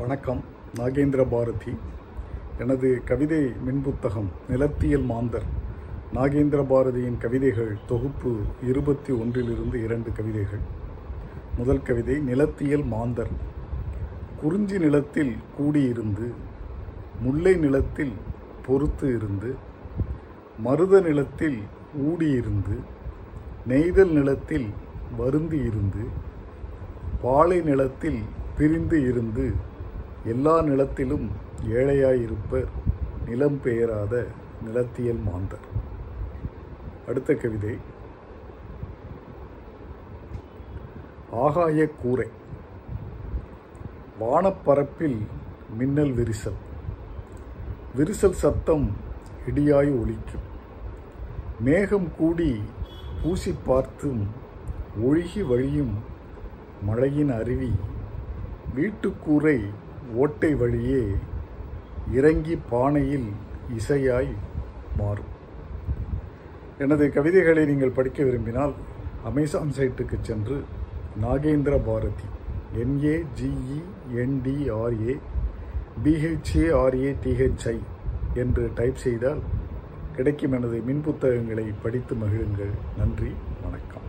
வணக்கம் நாகேந்திர பாரதி. எனது கவிதை மின்புத்தகம் நிலத்தியல் மாந்தர். நாகேந்திர பாரதியின் கவிதைகள் தொகுப்பு இருபத்தி ஒன்றிலிருந்து இரண்டு கவிதைகள். முதல் கவிதை நிலத்தியல் மாந்தர். குறிஞ்சி நிலத்தில் கூடியிருந்து முல்லை நிலத்தில் பொறுத்து இருந்து மருத நிலத்தில் ஊடியிருந்து நெய்தல் நிலத்தில் வருந்தி இருந்து பாலை நிலத்தில் பிரிந்து இருந்து எல்லா நிலத்திலும் ஏழையாயிருப்பர் நிலம் பெயராத நிலத்தியல் மாந்தர். அடுத்த கவிதை. ஆகாய கூரை. வானப்பரப்பில் மின்னல் விரிசல். விரிசல் சத்தம் இடியாய் ஒலிக்கும். மேகம் கூடி பூசி பார்த்தும் ஒழுகி வழியும் மழையின் அருவி. வீட்டுக்கூரை ஓட்டை வழியே இறங்கி பானையில் இசையாய் மாறும். எனது கவிதைகளை நீங்கள் படிக்க விரும்பினால் அமேசான் சைட்டுக்கு சென்று Nagendra Bharathi N A G E N D R A B H A R A T H I என்று டைப் செய்தால் கிடைக்கும் எனது மின் புத்தகங்களை படித்து மகிழுங்கள். நன்றி வணக்கம்.